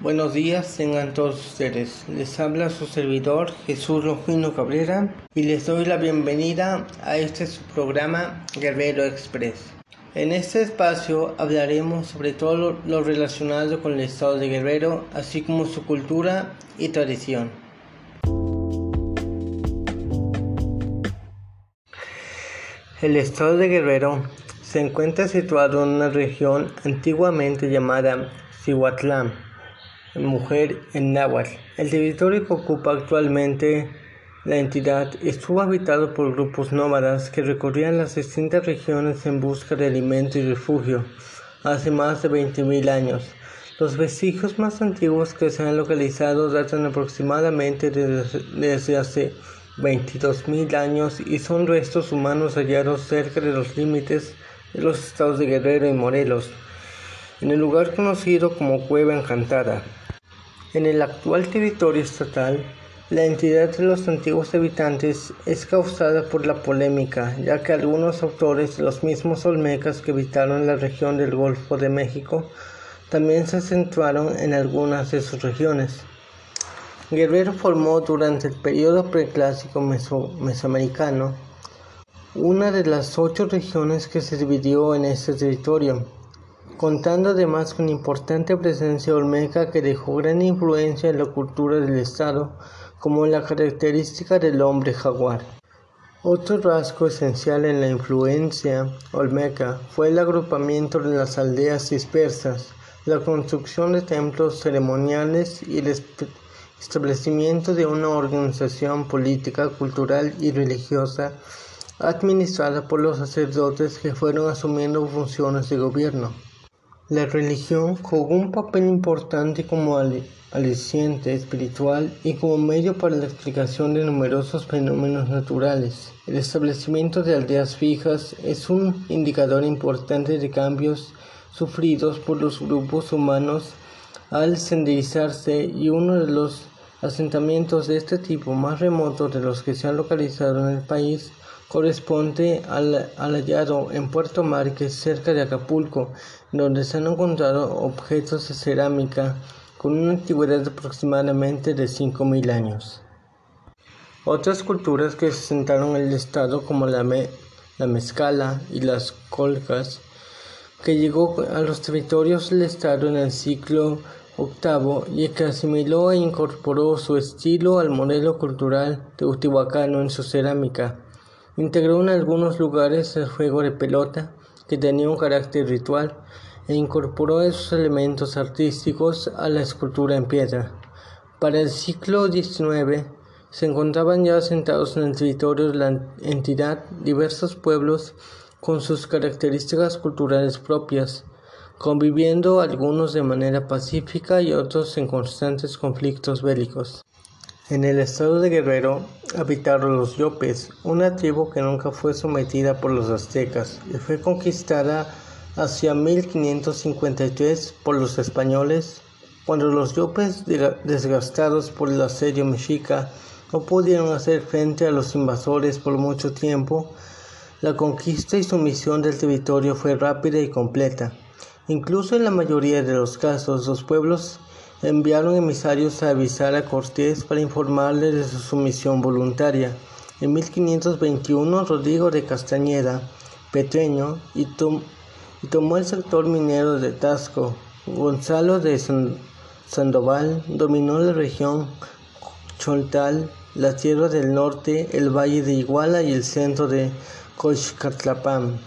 Buenos días tengan todos ustedes. Les habla su servidor Jesús Longino Cabrera y les doy la bienvenida a este su programa Guerrero Express. En este espacio hablaremos sobre todo lo relacionado con el estado de Guerrero, así como su cultura y tradición. El estado de Guerrero se encuentra situado en una región antiguamente llamada Cihuatlán, mujer en náhuatl. El territorio que ocupa actualmente la entidad estuvo habitado por grupos nómadas que recorrían las distintas regiones en busca de alimento y refugio hace más de 20.000 años. Los vestigios más antiguos que se han localizado datan aproximadamente desde, desde hace 22.000 años y son restos humanos hallados cerca de los límites de los estados de Guerrero y Morelos en el lugar conocido como Cueva Encantada. En el actual territorio estatal, la entidad de los antiguos habitantes es causada por la polémica, ya que algunos autores los mismos olmecas que habitaron la región del Golfo de México también se centraron en algunas de sus regiones. Guerrero formó durante el periodo preclásico mesoamericano una de las ocho regiones que se dividió en este territorio contando además con importante presencia olmeca que dejó gran influencia en la cultura del estado, como la característica del hombre jaguar. Otro rasgo esencial en la influencia olmeca fue el agrupamiento de las aldeas dispersas, la construcción de templos ceremoniales y el establecimiento de una organización política, cultural y religiosa administrada por los sacerdotes que fueron asumiendo funciones de gobierno. La religión jugó un papel importante como aliciente espiritual y como medio para la explicación de numerosos fenómenos naturales. El establecimiento de aldeas fijas es un indicador importante de cambios sufridos por los grupos humanos al senderizarse y uno de los asentamientos de este tipo más remotos de los que se han localizado en el país corresponde al, hallado en Puerto Márquez, cerca de Acapulco, donde se han encontrado objetos de cerámica con una antigüedad de aproximadamente de 5.000 años. Otras culturas que se sentaron en el estado como la, la mezcala y las colcas, que llegó a los territorios del estado en el siglo VIII y que asimiló e incorporó su estilo al modelo cultural teotihuacano en su cerámica. Integró en algunos lugares el juego de pelota, que tenía un carácter ritual, e incorporó esos elementos artísticos a la escultura en piedra. Para el siglo XIX se encontraban ya asentados en el territorio de la entidad diversos pueblos con sus características culturales propias, conviviendo algunos de manera pacífica y otros en constantes conflictos bélicos. En el estado de Guerrero habitaron los Yopes, una tribu que nunca fue sometida por los aztecas y fue conquistada hacia 1553 por los españoles, cuando los Yopes, desgastados por el asedio mexica, no pudieron hacer frente a los invasores por mucho tiempo, la conquista y sumisión del territorio fue rápida y completa. Incluso en la mayoría de los casos, los pueblos enviaron emisarios a avisar a Cortés para informarle de su sumisión voluntaria. En 1521, Rodrigo de Castañeda, Petreño, y, tomó el sector minero de Tasco. Gonzalo de Sandoval dominó la región Choltal, la tierra del norte, el valle de Iguala y el centro de Coixcatlapán.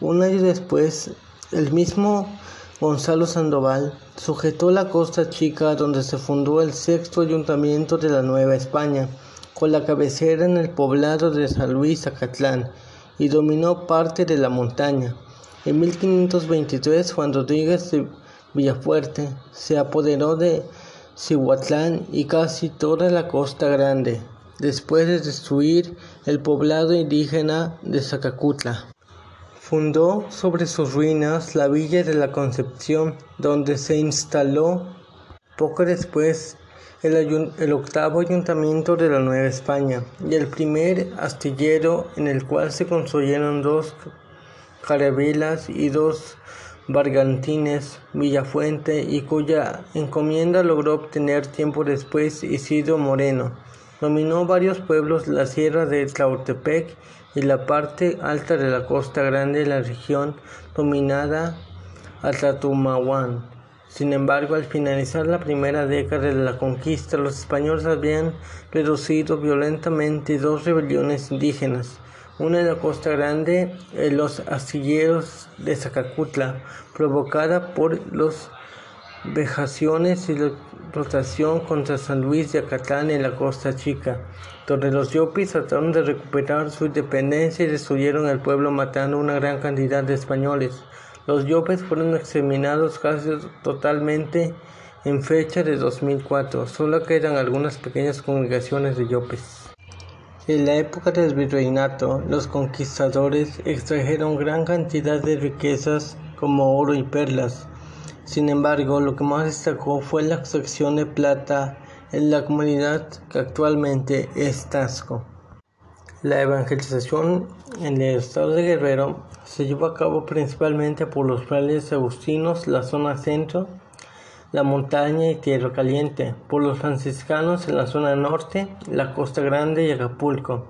Un año después, el mismo Gonzalo Sandoval sujetó la Costa Chica donde se fundó el sexto ayuntamiento de la Nueva España, con la cabecera en el poblado de San Luis Acatlán, y dominó parte de la montaña. En 1523 Juan Rodríguez de Villafuerte se apoderó de Cihuatlán y casi toda la Costa Grande, después de destruir el poblado indígena de Zacacutla. Fundó sobre sus ruinas la villa de la Concepción, donde se instaló poco después el, octavo ayuntamiento de la Nueva España y el primer astillero en el cual se construyeron dos carabelas y dos Bargantines, Villafuente y cuya encomienda logró obtener tiempo después Isidro Moreno. Dominó varios pueblos la sierra de Tlautepec y la parte alta de la costa grande de la región dominada a Tatumahuán. Sin embargo, al finalizar la primera década de la conquista, los españoles habían reducido violentamente dos rebeliones indígenas, una en la Costa Grande, en los astilleros de Zacacutla, provocada por las vejaciones y la rotación contra San Luis de Acatán en la Costa Chica, donde los yopis trataron de recuperar su independencia y destruyeron el pueblo matando una gran cantidad de españoles. Los yopes fueron exterminados casi totalmente en fecha de 2004. Solo quedan algunas pequeñas congregaciones de yopes. En la época del virreinato, los conquistadores extrajeron gran cantidad de riquezas como oro y perlas. Sin embargo, lo que más destacó fue la extracción de plata en la comunidad que actualmente es Tasco. La evangelización en el estado de Guerrero se llevó a cabo principalmente por los frailes agustinos, la zona centro, la montaña y tierra caliente, por los franciscanos en la zona norte, la costa grande y Acapulco.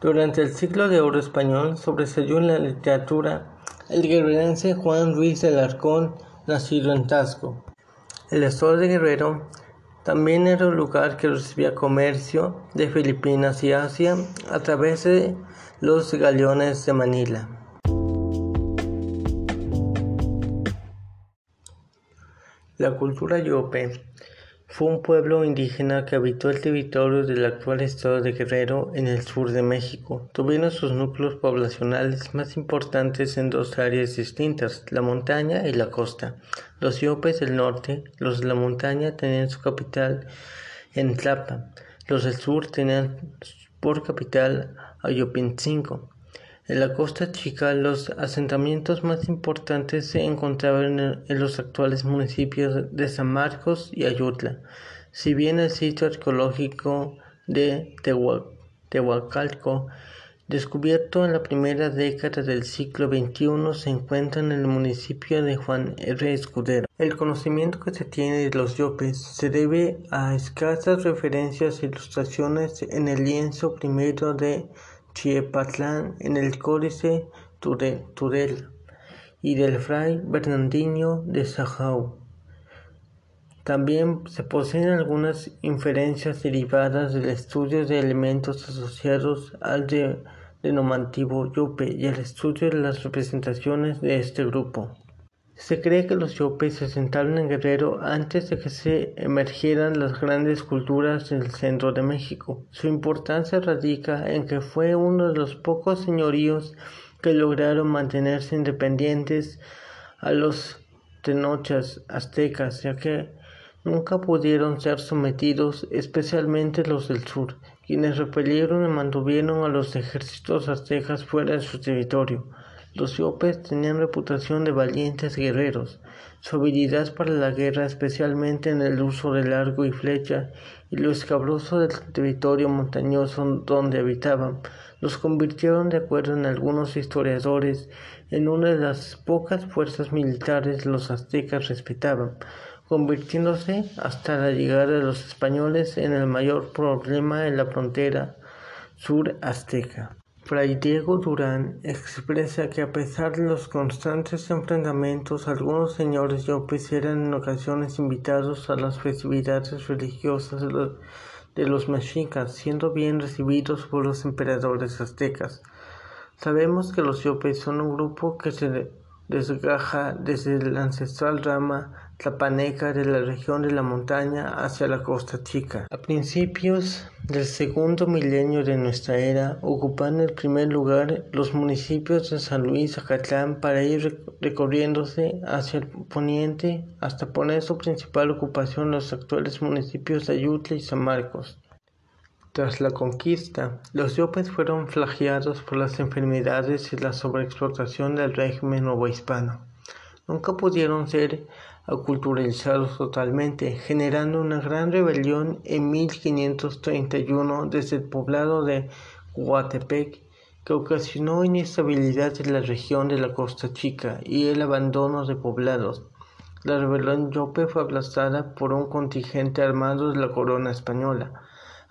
Durante el siglo de oro español sobresalió en la literatura el guerrerense Juan Ruiz del Arcón, nacido en Tasco. El estado de Guerrero también era un lugar que recibía comercio de Filipinas y Asia a través de los galeones de Manila. La cultura yope fue un pueblo indígena que habitó el territorio del actual estado de Guerrero en el sur de México. Tuvieron sus núcleos poblacionales más importantes en dos áreas distintas, la montaña y la costa. Los yopes del norte, los de la montaña, tenían su capital en Tlapa. Los del sur tenían por capital Ayopincingo. En la costa chica, los asentamientos más importantes se encontraban en, los actuales municipios de San Marcos y Ayutla, si bien el sitio arqueológico de Tehuacalco, descubierto en la primera década del siglo XXI, se encuentra en el municipio de Juan R. Escudero. El conocimiento que se tiene de los yopes se debe a escasas referencias e ilustraciones en el lienzo primero de Chiepatlán en el Códice Tudela y del fray Bernardino de Sajau. También se poseen algunas inferencias derivadas del estudio de elementos asociados al denominativo Yupe y el estudio de las representaciones de este grupo. Se cree que los yopes se asentaron en Guerrero antes de que se emergieran las grandes culturas del centro de México. Su importancia radica en que fue uno de los pocos señoríos que lograron mantenerse independientes a los tenochas aztecas, ya que nunca pudieron ser sometidos, especialmente los del sur, quienes repelieron y mantuvieron a los ejércitos aztecas fuera de su territorio. Los Yopes tenían reputación de valientes guerreros. Su habilidad para la guerra, especialmente en el uso del arco y flecha, y lo escabroso del territorio montañoso donde habitaban, los convirtieron, de acuerdo en algunos historiadores, en una de las pocas fuerzas militares los aztecas respetaban, convirtiéndose hasta la llegada de los españoles en el mayor problema en la frontera sur azteca. Fray Diego Durán expresa que a pesar de los constantes enfrentamientos, algunos señores yopes eran en ocasiones invitados a las festividades religiosas de los, mexicas, siendo bien recibidos por los emperadores aztecas. Sabemos que los yopes son un grupo que se desgaja desde la ancestral rama tlapaneca de la región de la montaña hacia la costa chica. A principios del segundo milenio de nuestra era, ocupan el primer lugar los municipios de San Luis Acatlán para ir recorriéndose hacia el poniente hasta poner su principal ocupación en los actuales municipios de Ayutla y San Marcos. Tras la conquista, los yopes fueron flageados por las enfermedades y la sobreexplotación del régimen novohispano. Nunca pudieron ser aculturizados totalmente, generando una gran rebelión en 1531 desde el poblado de Coatepec que ocasionó inestabilidad en la región de la Costa Chica y el abandono de poblados. La rebelión Yope fue aplastada por un contingente armado de la corona española,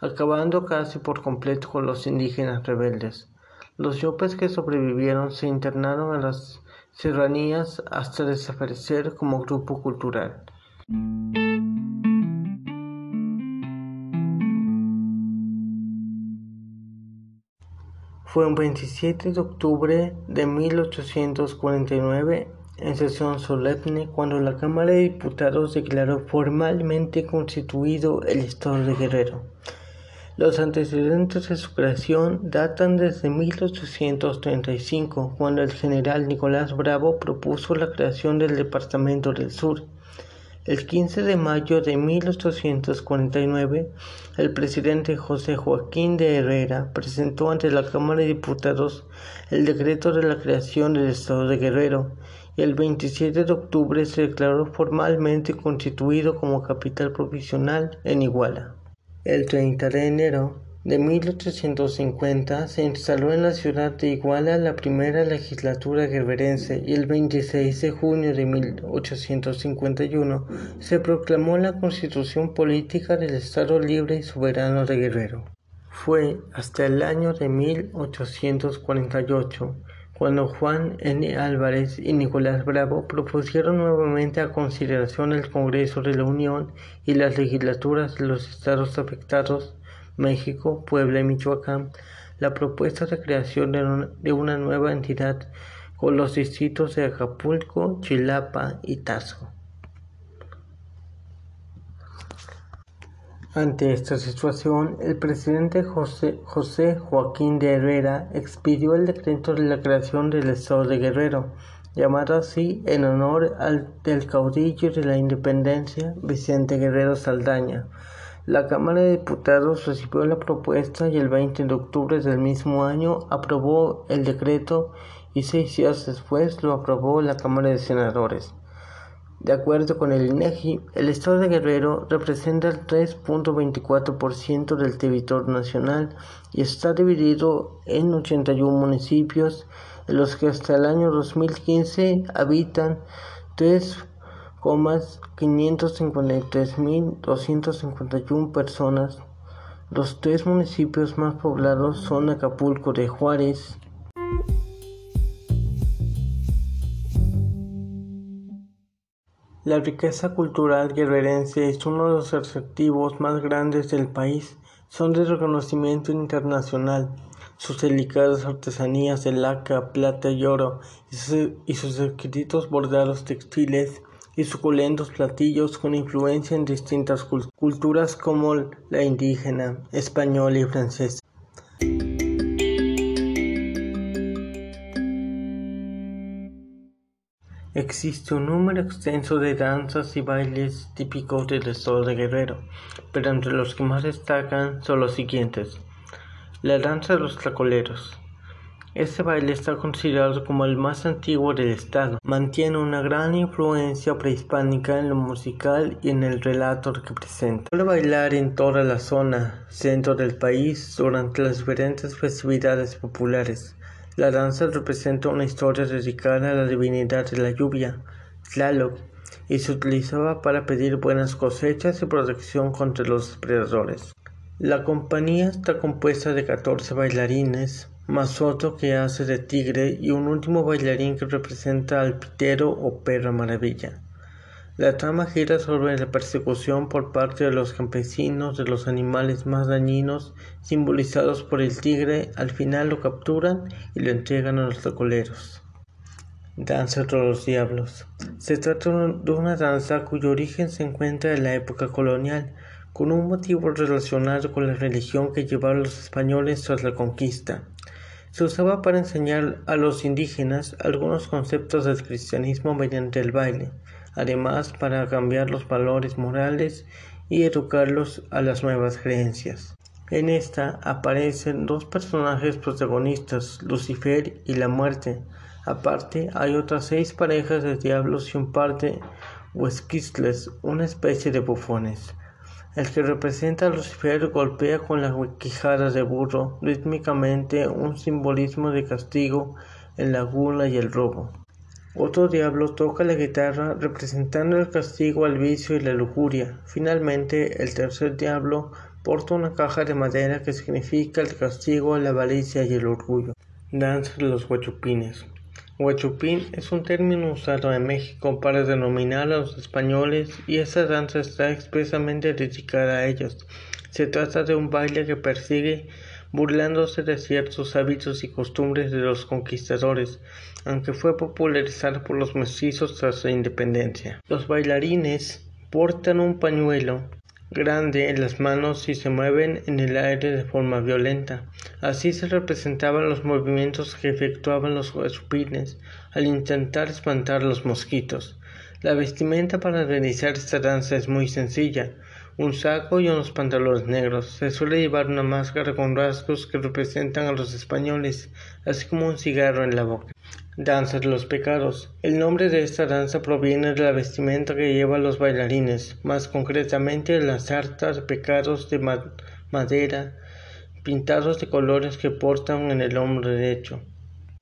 acabando casi por completo con los indígenas rebeldes. Los Yopes que sobrevivieron se internaron en las serranías hasta desaparecer como grupo cultural. Fue un 27 de octubre de 1849, en sesión solemne, cuando la Cámara de Diputados declaró formalmente constituido el Estado de Guerrero. Los antecedentes de su creación datan desde 1835, cuando el general Nicolás Bravo propuso la creación del Departamento del Sur el 15 de mayo de 1849, el presidente José Joaquín de Herrera presentó ante la Cámara de Diputados el decreto de la creación del Estado de Guerrero y el 27 de octubre se declaró formalmente constituido como capital provisional en Iguala. El 30 de enero de 1850 se instaló en la ciudad de Iguala la primera legislatura guerrerense y el 26 de junio de 1851 se proclamó la constitución política del Estado Libre y Soberano de Guerrero. Fue hasta el año de 1848 cuando Juan N. Álvarez y Nicolás Bravo propusieron nuevamente a consideración el Congreso de la Unión y las legislaturas de los estados afectados México, Puebla y Michoacán la propuesta de creación de una, nueva entidad con los distritos de Acapulco, Chilapa y Tazo. Ante esta situación, el presidente José, Joaquín de Herrera expidió el decreto de la creación del Estado de Guerrero, llamado así en honor al del caudillo de la independencia Vicente Guerrero Saldaña, la Cámara de Diputados recibió la propuesta y el 20 de octubre del mismo año aprobó el decreto y seis días después lo aprobó la Cámara de Senadores. De acuerdo con el INEGI, el estado de Guerrero representa el 3.24% del territorio nacional y está dividido en 81 municipios, en los que hasta el año 2015 habitan 3 553.251 personas. Los tres municipios más poblados son Acapulco de Juárez, La riqueza cultural guerrerense es uno de los atractivos más grandes del país. Son de reconocimiento internacional. Sus delicadas artesanías de laca, plata y oro y sus, y sus exquisitos bordados textiles y suculentos platillos con influencia en distintas culturas como la indígena, española y francesa. Existe un número extenso de danzas y bailes típicos del estado de Guerrero, pero entre los que más destacan son los siguientes. La danza de los tlacoleros, este baile está considerado como el más antiguo del estado. Mantiene una gran influencia prehispánica en lo musical y en el relato que presenta. Suele bailar en toda la zona centro del país durante las diferentes festividades populares. La danza representa una historia dedicada a la divinidad de la lluvia, Tlaloc, y se utilizaba para pedir buenas cosechas y protección contra los depredadores. La compañía está compuesta de 14 bailarines, más otro que hace de tigre y un último bailarín que representa al pitero o perra maravilla. La trama gira sobre la persecución por parte de los campesinos de los animales más dañinos, simbolizados por el tigre, al final lo capturan y lo entregan a los recoleros. Danza de los Diablos. Se trata de una danza cuyo origen se encuentra en la época colonial, con un motivo relacionado con la religión que llevaron los españoles tras la conquista se usaba para enseñar a los indígenas algunos conceptos del cristianismo mediante el baile, además para cambiar los valores morales y educarlos a las nuevas creencias. En esta aparecen dos personajes protagonistas, Lucifer y la muerte. Aparte, hay otras seis parejas de diablos y un par de huesquistles, una especie de bufones. El que representa a Lucifer golpea con la quijada de burro rítmicamente un simbolismo de castigo en la gula y el robo. Otro diablo toca la guitarra representando el castigo al vicio y la lujuria. Finalmente, el tercer diablo porta una caja de madera que significa el castigo a la avaricia y el orgullo. Danza de los huachupines. Huachupín es un término usado en México para denominar a los españoles y esa danza está expresamente dedicada a ellos. Se trata de un baile que persigue burlándose de ciertos hábitos y costumbres de los conquistadores, aunque fue popularizado por los mestizos tras la independencia. Los bailarines portan un pañuelo grande en las manos y se mueven en el aire de forma violenta. Así se representaban los movimientos que efectuaban los huachupines al intentar espantar los mosquitos. La vestimenta para realizar esta danza es muy sencilla. Un saco y unos pantalones negros. Se suele llevar una máscara con rasgos que representan a los españoles, así como un cigarro en la boca. Danza de los pecados. El nombre de esta danza proviene de la vestimenta que llevan los bailarines, más concretamente de las sartas pecados de madera pintados de colores que portan en el hombro derecho.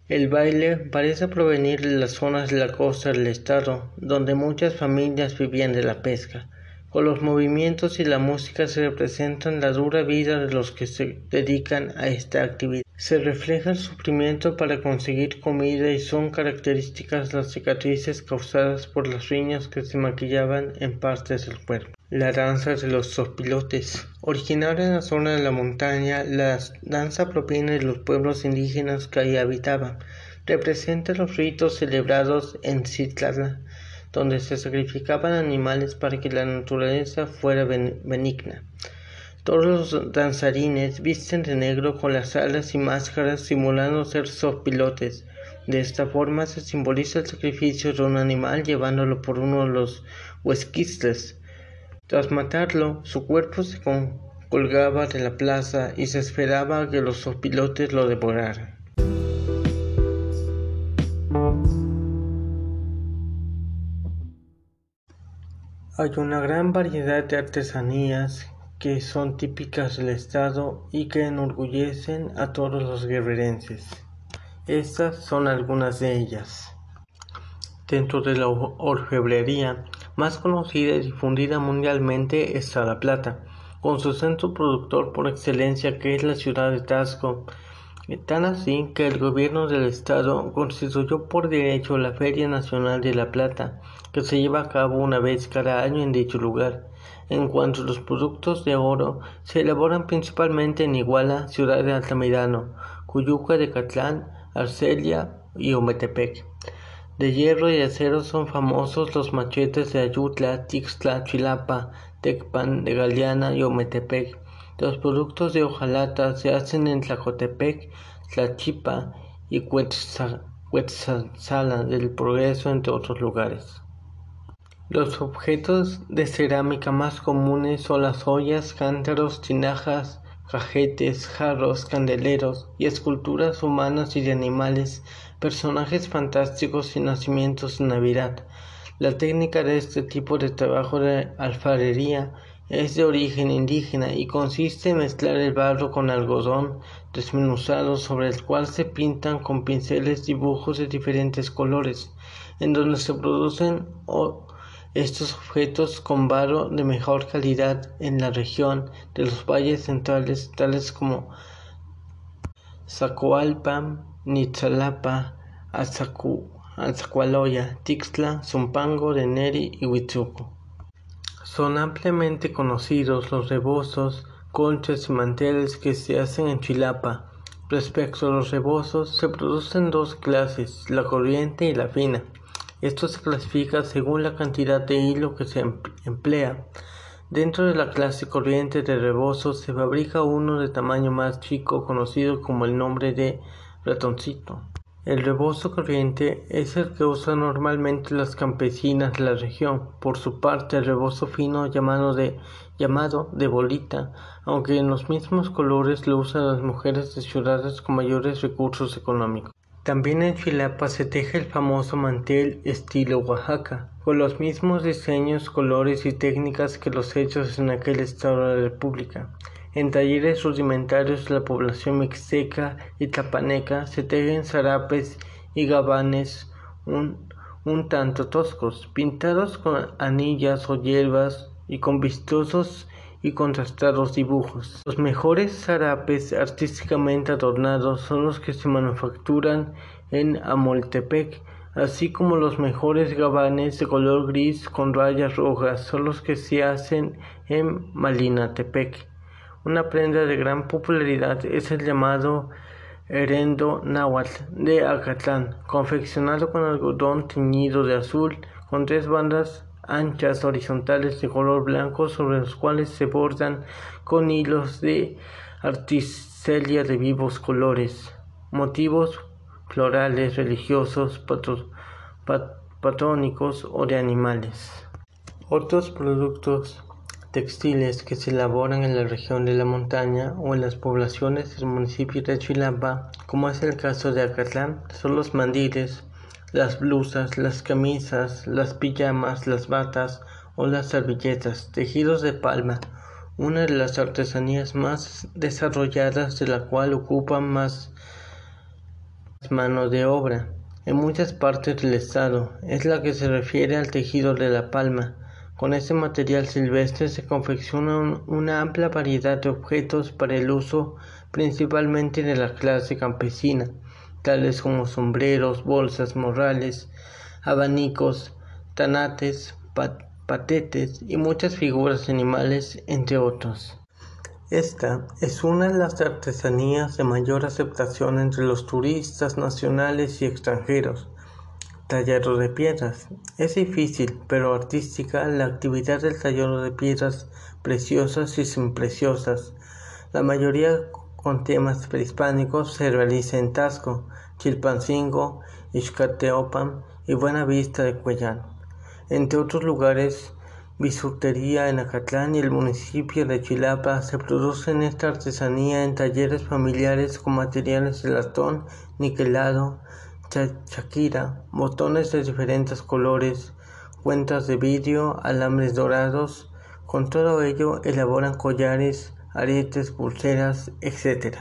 El baile parece provenir de las zonas de la costa del estado, donde muchas familias vivían de la pesca. Con los movimientos y la música se representan la dura vida de los que se dedican a esta actividad. Se refleja el sufrimiento para conseguir comida y son características las cicatrices causadas por las riñas que se maquillaban en partes del cuerpo. La danza de los sopilotes. Originaria en la zona de la montaña, la danza proviene de los pueblos indígenas que ahí habitaban. Representa los ritos celebrados en Citlala donde se sacrificaban animales para que la naturaleza fuera benigna. Todos los danzarines visten de negro con las alas y máscaras simulando ser sopilotes. De esta forma se simboliza el sacrificio de un animal llevándolo por uno de los huesquistes. Tras matarlo, su cuerpo se colgaba de la plaza y se esperaba que los sopilotes lo devoraran. Hay una gran variedad de artesanías que son típicas del estado y que enorgullecen a todos los guerrerenses. Estas son algunas de ellas. Dentro de la orfebrería más conocida y difundida mundialmente está La Plata, con su centro productor por excelencia que es la ciudad de Tasco, Tan así que el gobierno del estado constituyó por derecho la Feria Nacional de la Plata, que se lleva a cabo una vez cada año en dicho lugar. En cuanto a los productos de oro, se elaboran principalmente en Iguala, Ciudad de Altamirano, Cuyuca de Catlán, Arcelia y Ometepec. De hierro y acero son famosos los machetes de Ayutla, Tixtla, Chilapa, Tecpan de Galeana y Ometepec. Los productos de hojalata se hacen en Tlacotepec, Tlachipa y Cuetzala del Progreso, entre otros lugares. Los objetos de cerámica más comunes son las ollas, cántaros, tinajas, cajetes, jarros, candeleros y esculturas humanas y de animales, personajes fantásticos y nacimientos de Navidad. La técnica de este tipo de trabajo de alfarería es de origen indígena y consiste en mezclar el barro con algodón desmenuzado sobre el cual se pintan con pinceles dibujos de diferentes colores, en donde se producen estos objetos con barro de mejor calidad en la región de los valles centrales tales como Zacoalpa, Nitzalapa, Azacualoya, Tixla, Zumpango de Neri y Huitzuco. Son ampliamente conocidos los rebozos, conchas y manteles que se hacen en Chilapa. Respecto a los rebozos, se producen dos clases, la corriente y la fina. Esto se clasifica según la cantidad de hilo que se emplea. Dentro de la clase corriente de rebozos se fabrica uno de tamaño más chico conocido como el nombre de ratoncito. El rebozo corriente es el que usan normalmente las campesinas de la región. Por su parte, el rebozo fino llamado de, llamado de bolita, aunque en los mismos colores lo usan las mujeres de ciudades con mayores recursos económicos. También en Chilapa se teje el famoso mantel estilo Oaxaca, con los mismos diseños, colores y técnicas que los hechos en aquel estado de la República. En talleres rudimentarios de la población mixteca y tapaneca se tejen zarapes y gabanes un, un tanto toscos, pintados con anillas o hierbas y con vistosos y contrastados dibujos. Los mejores zarapes artísticamente adornados son los que se manufacturan en Amoltepec, así como los mejores gabanes de color gris con rayas rojas son los que se hacen en Malinatepec. Una prenda de gran popularidad es el llamado herendo náhuatl de Acatlán, confeccionado con algodón teñido de azul, con tres bandas anchas horizontales de color blanco sobre los cuales se bordan con hilos de artistería de vivos colores, motivos florales, religiosos, patónicos o de animales. Otros productos textiles que se elaboran en la región de la montaña o en las poblaciones del municipio de Chilapa, como es el caso de Acatlán, son los mandiles, las blusas, las camisas, las pijamas, las batas o las servilletas, tejidos de palma, una de las artesanías más desarrolladas de la cual ocupan más mano de obra en muchas partes del estado, es la que se refiere al tejido de la palma. Con este material silvestre se confecciona una amplia variedad de objetos para el uso principalmente de la clase campesina tales como sombreros, bolsas, morrales, abanicos, tanates, patetes y muchas figuras animales, entre otros. Esta es una de las artesanías de mayor aceptación entre los turistas nacionales y extranjeros. Tallado de piedras. Es difícil, pero artística, la actividad del tallado de piedras preciosas y sin preciosas. La mayoría con temas prehispánicos se realiza en Tasco, Chilpancingo, Ixcateopan y Buena Vista de Cuellán. Entre otros lugares, bisutería en Acatlán y el municipio de Chilapa se producen esta artesanía en talleres familiares con materiales de latón, niquelado, chaquira, botones de diferentes colores, cuentas de vidrio, alambres dorados. Con todo ello elaboran collares, aretes, pulseras, etc.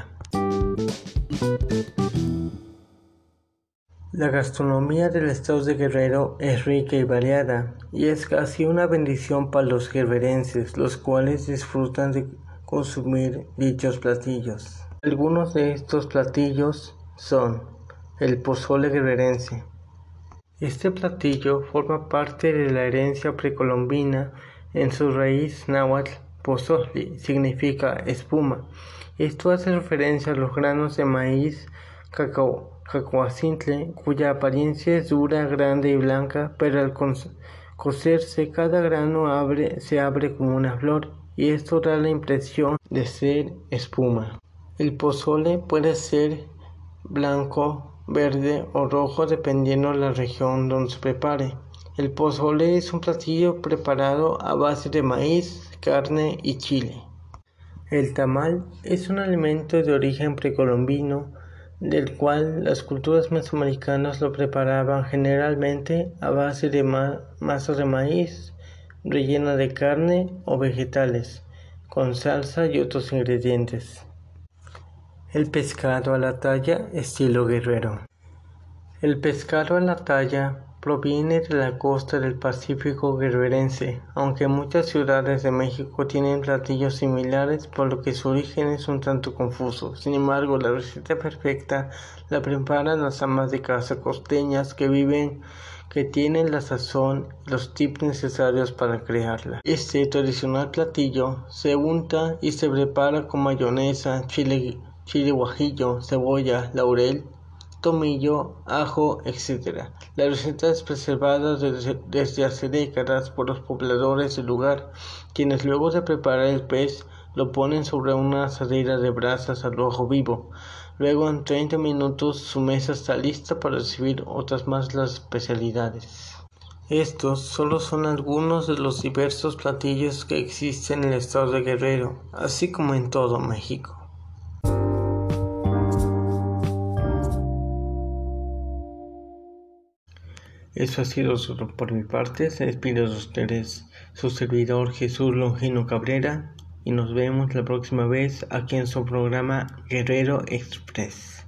La gastronomía del estado de Guerrero es rica y variada, y es casi una bendición para los guerrerenses, los cuales disfrutan de consumir dichos platillos. Algunos de estos platillos son el pozole guerrerense. Este platillo forma parte de la herencia precolombina en su raíz náhuatl pozole significa espuma. Esto hace referencia a los granos de maíz cacao cuya apariencia es dura, grande y blanca, pero al cocerse cada grano se abre como una flor y esto da la impresión de ser espuma. El pozole puede ser blanco, verde o rojo dependiendo de la región donde se prepare. El pozole es un platillo preparado a base de maíz, carne y chile. El tamal es un alimento de origen precolombino del cual las culturas mesoamericanas lo preparaban generalmente a base de masa de maíz rellena de carne o vegetales, con salsa y otros ingredientes. El pescado a la talla estilo guerrero. El pescado a la talla proviene de la costa del Pacífico guerrerense, aunque muchas ciudades de México tienen platillos similares, por lo que su origen es un tanto confuso. Sin embargo, la receta perfecta la preparan las amas de casa costeñas que viven que tienen la sazón y los tips necesarios para crearla. Este tradicional platillo se unta y se prepara con mayonesa, chile, chile guajillo, cebolla, laurel, tomillo, ajo, etc. La receta es preservada desde, hace décadas por los pobladores del lugar, quienes luego de preparar el pez lo ponen sobre una asadera de brasas al rojo vivo. Luego en 30 minutos su mesa está lista para recibir otras más las especialidades. Estos solo son algunos de los diversos platillos que existen en el estado de Guerrero, así como en todo México. Eso ha sido por mi parte. Se despide de ustedes su servidor Jesús Longino Cabrera y nos vemos la próxima vez aquí en su programa Guerrero Express.